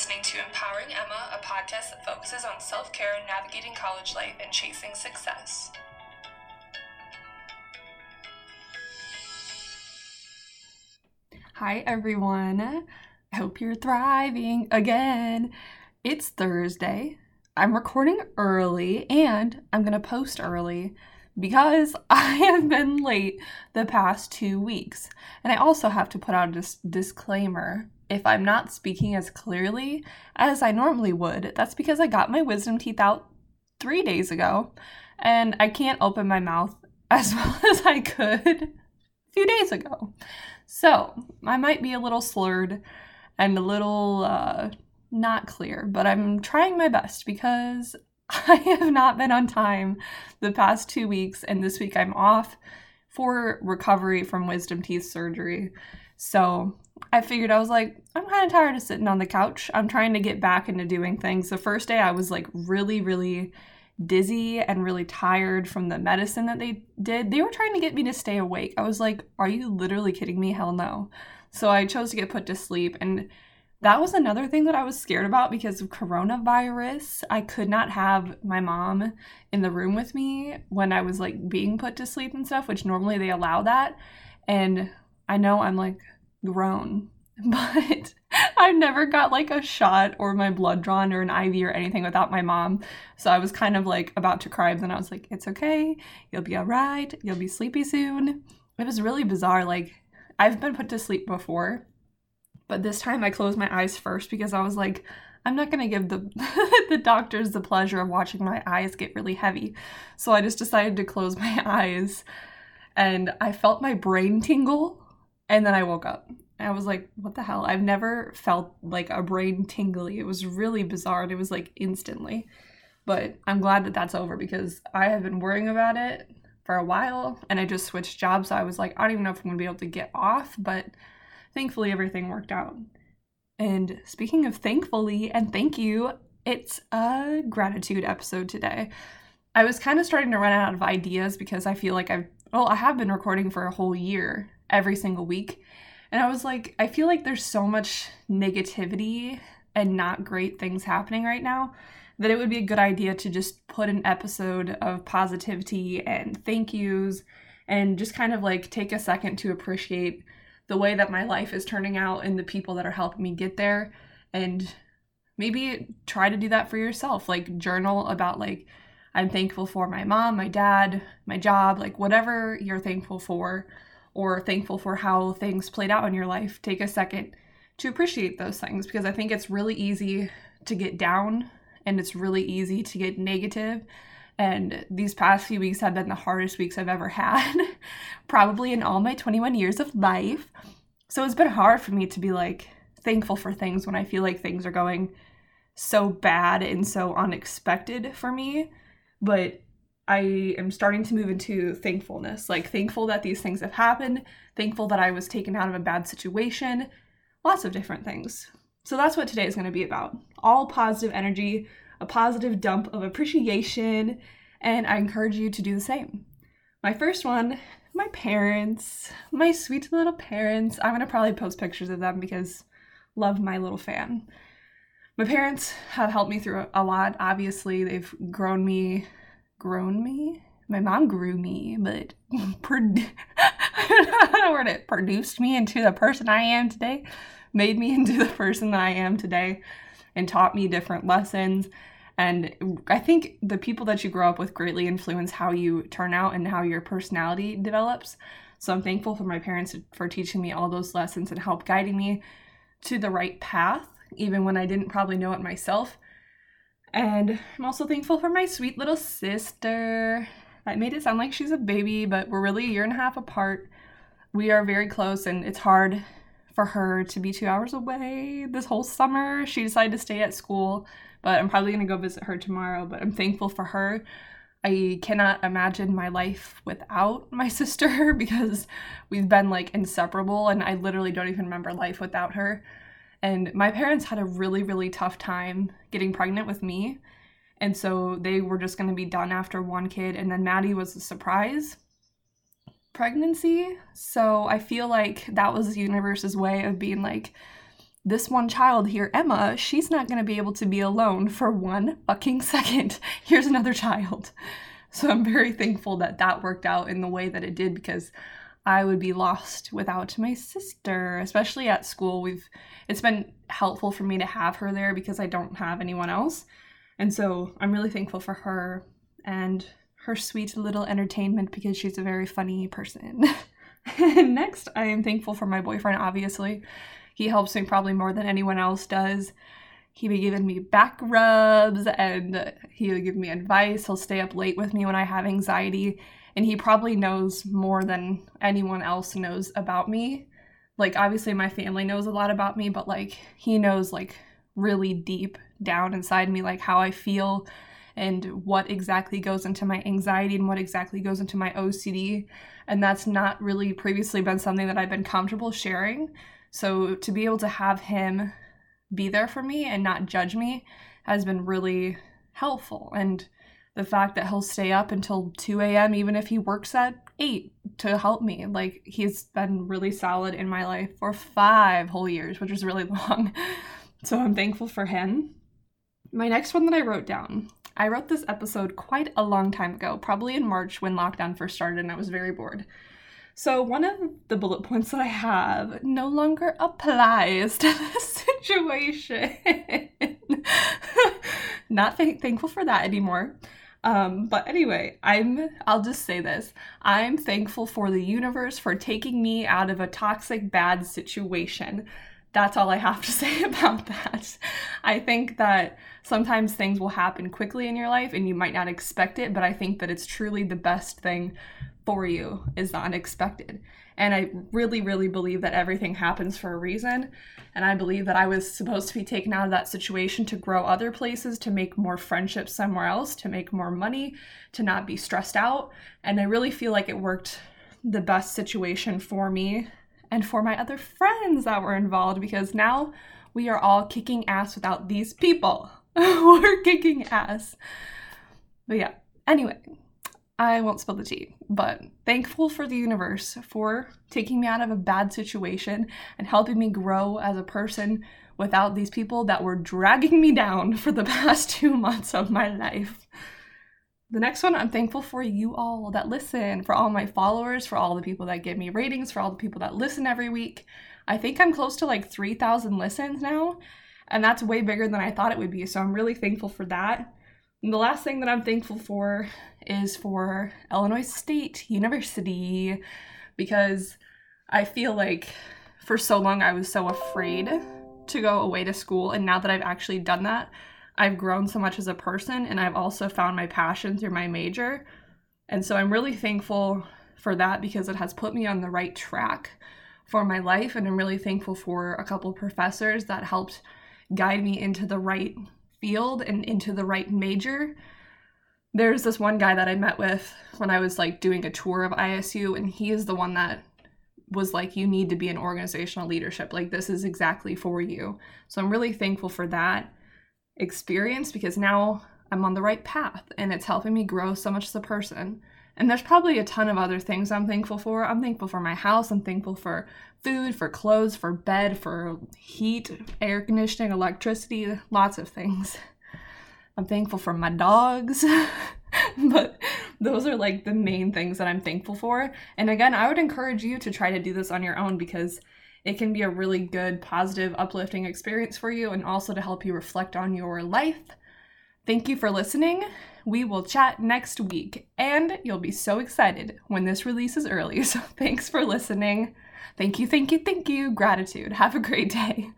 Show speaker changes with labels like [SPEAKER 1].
[SPEAKER 1] listening to Empowering Emma, a podcast that focuses on self care, navigating college life, and chasing success.
[SPEAKER 2] Hi, everyone. I hope you're thriving again. It's Thursday. I'm recording early and I'm going to post early because I have been late the past two weeks. And I also have to put out a dis- disclaimer if I'm not speaking as clearly as I normally would, that's because I got my wisdom teeth out three days ago and I can't open my mouth as well as I could a few days ago. So I might be a little slurred and a little uh, not clear, but I'm trying my best because I have not been on time the past two weeks, and this week I'm off for recovery from wisdom teeth surgery. So I figured I was like, I'm kind of tired of sitting on the couch. I'm trying to get back into doing things. The first day I was like really, really dizzy and really tired from the medicine that they did. They were trying to get me to stay awake. I was like, Are you literally kidding me? Hell no. So I chose to get put to sleep. And that was another thing that I was scared about because of coronavirus. I could not have my mom in the room with me when I was like being put to sleep and stuff, which normally they allow that. And I know I'm like grown, but I've never got like a shot or my blood drawn or an IV or anything without my mom. So I was kind of like about to cry, but then I was like, it's okay. You'll be all right. You'll be sleepy soon. It was really bizarre. Like, I've been put to sleep before, but this time I closed my eyes first because I was like, I'm not going to give the the doctors the pleasure of watching my eyes get really heavy. So I just decided to close my eyes and I felt my brain tingle and then I woke up I was like, what the hell? I've never felt like a brain tingly. It was really bizarre. And it was like instantly. But I'm glad that that's over because I have been worrying about it for a while and I just switched jobs. So I was like, I don't even know if I'm going to be able to get off. But thankfully, everything worked out. And speaking of thankfully and thank you, it's a gratitude episode today. I was kind of starting to run out of ideas because I feel like I've, well, I have been recording for a whole year every single week. And I was like, I feel like there's so much negativity and not great things happening right now that it would be a good idea to just put an episode of positivity and thank yous and just kind of like take a second to appreciate the way that my life is turning out and the people that are helping me get there and maybe try to do that for yourself like journal about like i'm thankful for my mom my dad my job like whatever you're thankful for or thankful for how things played out in your life, take a second to appreciate those things because I think it's really easy to get down and it's really easy to get negative. And these past few weeks have been the hardest weeks I've ever had, probably in all my 21 years of life. So it's been hard for me to be like thankful for things when I feel like things are going so bad and so unexpected for me. But I am starting to move into thankfulness. Like, thankful that these things have happened, thankful that I was taken out of a bad situation, lots of different things. So, that's what today is going to be about all positive energy, a positive dump of appreciation, and I encourage you to do the same. My first one, my parents, my sweet little parents. I'm going to probably post pictures of them because love my little fan. My parents have helped me through a lot. Obviously, they've grown me grown me. My mom grew me, but it. Produced me into the person I am today, made me into the person that I am today, and taught me different lessons. And I think the people that you grow up with greatly influence how you turn out and how your personality develops. So I'm thankful for my parents for teaching me all those lessons and help guiding me to the right path, even when I didn't probably know it myself. And I'm also thankful for my sweet little sister. I made it sound like she's a baby, but we're really a year and a half apart. We are very close, and it's hard for her to be two hours away this whole summer. She decided to stay at school, but I'm probably to go visit her tomorrow. But I'm thankful for her. I cannot imagine my life without my sister because we've been like inseparable, and I literally don't even remember life without her. And my parents had a really, really tough time getting pregnant with me. And so they were just going to be done after one kid. And then Maddie was a surprise pregnancy. So I feel like that was the universe's way of being like, this one child here, Emma, she's not going to be able to be alone for one fucking second. Here's another child. So I'm very thankful that that worked out in the way that it did because I would be lost without my sister, especially at school. We've it's been helpful for me to have her there because I don't have anyone else. And so I'm really thankful for her and her sweet little entertainment because she's a very funny person. Next, I am thankful for my boyfriend, obviously. He helps me probably more than anyone else does. He be giving me back rubs and he'll give me advice. He'll stay up late with me when I have anxiety. And he probably knows more than anyone else knows about me. Like, obviously, my family knows a lot about me, but like, he knows like really deep down inside me, like how I feel and what exactly goes into my anxiety and what exactly goes into my OCD. And that's not really previously been something that I've been comfortable sharing. So to be able to have him be there for me and not judge me has been really helpful. And the fact that he'll stay up until 2 a.m., even if he works at 8 to help me, like he's been really solid in my life for five whole years, which is really long. So I'm thankful for him. My next one that I wrote down, I wrote this episode quite a long time ago, probably in March when lockdown first started, and I was very bored. So, one of the bullet points that I have no longer applies to this situation. Not th- thankful for that anymore. Um, but anyway, I'm I'll just say this. I'm thankful for the universe for taking me out of a toxic bad situation. That's all I have to say about that. I think that sometimes things will happen quickly in your life and you might not expect it, but I think that it's truly the best thing for you is the unexpected. And I really, really believe that everything happens for a reason. And I believe that I was supposed to be taken out of that situation to grow other places, to make more friendships somewhere else, to make more money, to not be stressed out. And I really feel like it worked the best situation for me and for my other friends that were involved because now we are all kicking ass without these people. we're kicking ass. But yeah, anyway, I won't spill the tea, but thankful for the universe for taking me out of a bad situation and helping me grow as a person without these people that were dragging me down for the past two months of my life. The next one, I'm thankful for you all that listen, for all my followers, for all the people that give me ratings, for all the people that listen every week. I think I'm close to like 3,000 listens now, and that's way bigger than I thought it would be. So I'm really thankful for that. And the last thing that I'm thankful for is for Illinois State University because I feel like for so long I was so afraid to go away to school. And now that I've actually done that, I've grown so much as a person and I've also found my passion through my major. And so I'm really thankful for that because it has put me on the right track for my life. And I'm really thankful for a couple professors that helped guide me into the right field and into the right major. There's this one guy that I met with when I was like doing a tour of ISU, and he is the one that was like, You need to be in organizational leadership. Like, this is exactly for you. So I'm really thankful for that experience because now I'm on the right path and it's helping me grow so much as a person. And there's probably a ton of other things I'm thankful for. I'm thankful for my house. I'm thankful for food, for clothes, for bed, for heat, air conditioning, electricity, lots of things. I'm thankful for my dogs. but those are like the main things that I'm thankful for. And again, I would encourage you to try to do this on your own because it can be a really good, positive, uplifting experience for you and also to help you reflect on your life. Thank you for listening. We will chat next week, and you'll be so excited when this releases early. So, thanks for listening. Thank you, thank you, thank you. Gratitude. Have a great day.